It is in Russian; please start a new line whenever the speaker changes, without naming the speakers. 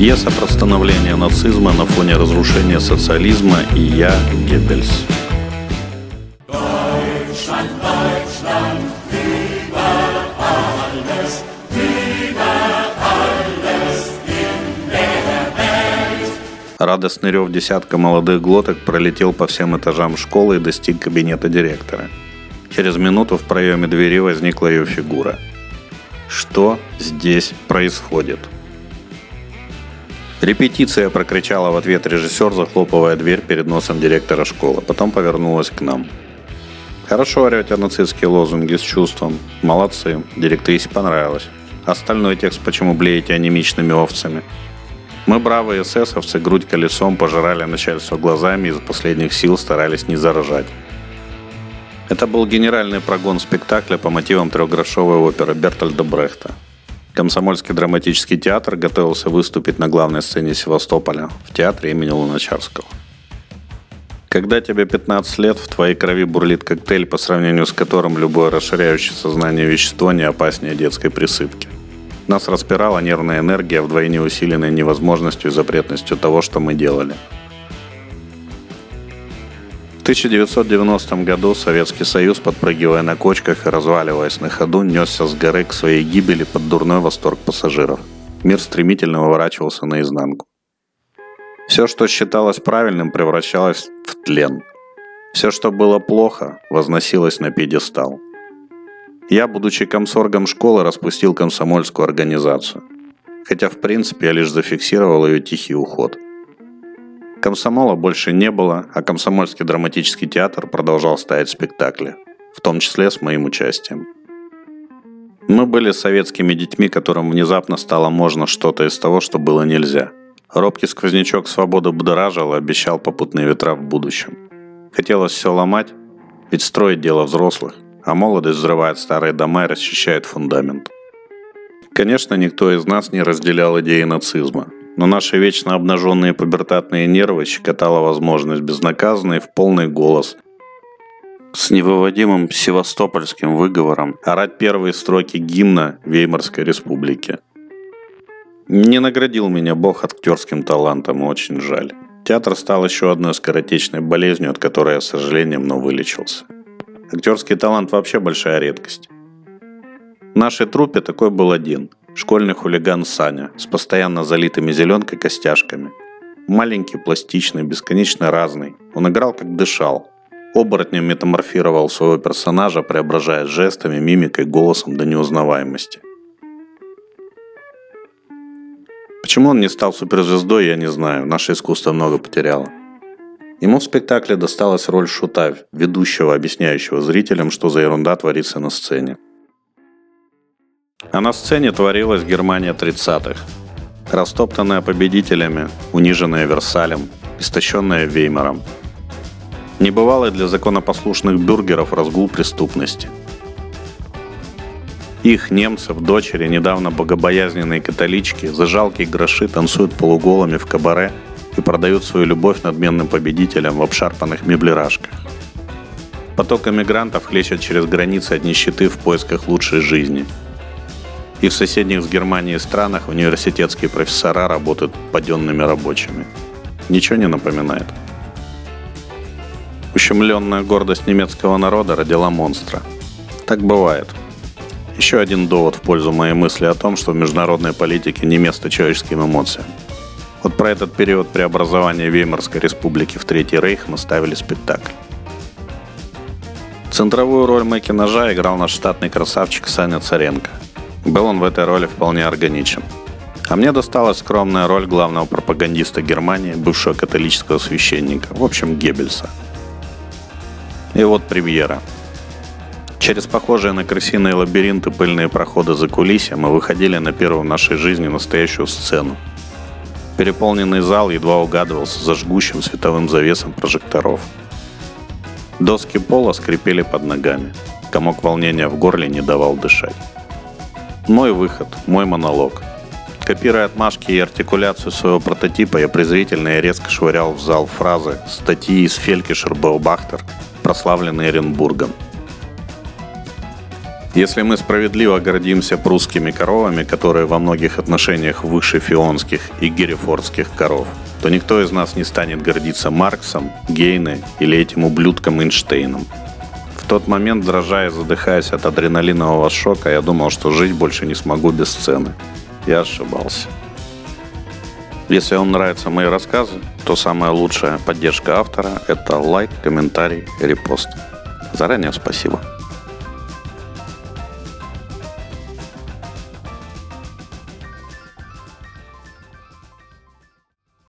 Пьеса про становление нацизма на фоне разрушения социализма и я, Геббельс. Радостный рев десятка молодых глоток пролетел по всем этажам школы и достиг кабинета директора. Через минуту в проеме двери возникла ее фигура. Что здесь происходит? «Репетиция!» – прокричала в ответ режиссер, захлопывая дверь перед носом директора школы. Потом повернулась к нам. «Хорошо орете нацистские лозунги с чувством. Молодцы. Директрисе понравилось. Остальной текст почему блеете анемичными овцами?» Мы, бравые эсэсовцы, грудь колесом пожирали начальство глазами и из последних сил старались не заражать. Это был генеральный прогон спектакля по мотивам трехгрошовой оперы Бертольда Брехта. Комсомольский драматический театр готовился выступить на главной сцене Севастополя в театре имени Луначарского. Когда тебе 15 лет, в твоей крови бурлит коктейль, по сравнению с которым любое расширяющее сознание вещество не опаснее детской присыпки – нас распирала нервная энергия, вдвойне усиленная невозможностью и запретностью того, что мы делали. В 1990 году Советский Союз, подпрыгивая на кочках и разваливаясь на ходу, несся с горы к своей гибели под дурной восторг пассажиров. Мир стремительно выворачивался наизнанку. Все, что считалось правильным, превращалось в тлен. Все, что было плохо, возносилось на пьедестал – я, будучи комсоргом школы, распустил комсомольскую организацию. Хотя, в принципе, я лишь зафиксировал ее тихий уход. Комсомола больше не было, а комсомольский драматический театр продолжал ставить спектакли, в том числе с моим участием. Мы были советскими детьми, которым внезапно стало можно что-то из того, что было нельзя. Робкий сквознячок свободы будоражил и обещал попутные ветра в будущем. Хотелось все ломать, ведь строить дело взрослых – а молодость взрывает старые дома и расчищает фундамент. Конечно, никто из нас не разделял идеи нацизма, но наши вечно обнаженные пубертатные нервы щекотала возможность безнаказанно и в полный голос с невыводимым севастопольским выговором орать первые строки гимна Веймарской республики. Не наградил меня Бог актерским талантом, очень жаль. Театр стал еще одной скоротечной болезнью, от которой я, с сожалением, но вылечился. Актерский талант вообще большая редкость. В нашей труппе такой был один. Школьный хулиган Саня с постоянно залитыми зеленкой костяшками. Маленький, пластичный, бесконечно разный. Он играл как дышал. Оборотнем метаморфировал своего персонажа, преображая жестами, мимикой, голосом до неузнаваемости. Почему он не стал суперзвездой, я не знаю. Наше искусство много потеряло. Ему в спектакле досталась роль шута, ведущего, объясняющего зрителям, что за ерунда творится на сцене. А на сцене творилась Германия 30-х. Растоптанная победителями, униженная Версалем, истощенная Веймаром. Небывалый для законопослушных бюргеров разгул преступности. Их, немцев, дочери, недавно богобоязненные католички, за жалкие гроши танцуют полуголыми в кабаре – и продают свою любовь надменным победителям в обшарпанных меблерашках. Поток эмигрантов хлещет через границы от нищеты в поисках лучшей жизни. И в соседних с Германией странах университетские профессора работают паденными рабочими. Ничего не напоминает. Ущемленная гордость немецкого народа родила монстра. Так бывает. Еще один довод в пользу моей мысли о том, что в международной политике не место человеческим эмоциям. Вот про этот период преобразования Веймарской республики в Третий Рейх мы ставили спектакль. Центровую роль Мэки играл наш штатный красавчик Саня Царенко. Был он в этой роли вполне органичен. А мне досталась скромная роль главного пропагандиста Германии, бывшего католического священника, в общем, Геббельса. И вот премьера. Через похожие на крысиные лабиринты пыльные проходы за кулисья мы выходили на первую в нашей жизни настоящую сцену – Переполненный зал едва угадывался за жгущим световым завесом прожекторов. Доски пола скрипели под ногами. Комок волнения в горле не давал дышать. Мой выход, мой монолог. Копируя отмашки и артикуляцию своего прототипа, я презрительно и резко швырял в зал фразы статьи из Фелькишер Беобахтер, прославленные Эренбургом. Если мы справедливо гордимся прусскими коровами, которые во многих отношениях выше фионских и герефордских коров, то никто из нас не станет гордиться Марксом, Гейне или этим ублюдком Эйнштейном. Тот момент, дрожа и задыхаясь от адреналинового шока, я думал, что жить больше не смогу без сцены. Я ошибался. Если вам нравятся мои рассказы, то самая лучшая поддержка автора – это лайк, комментарий, репост. Заранее спасибо.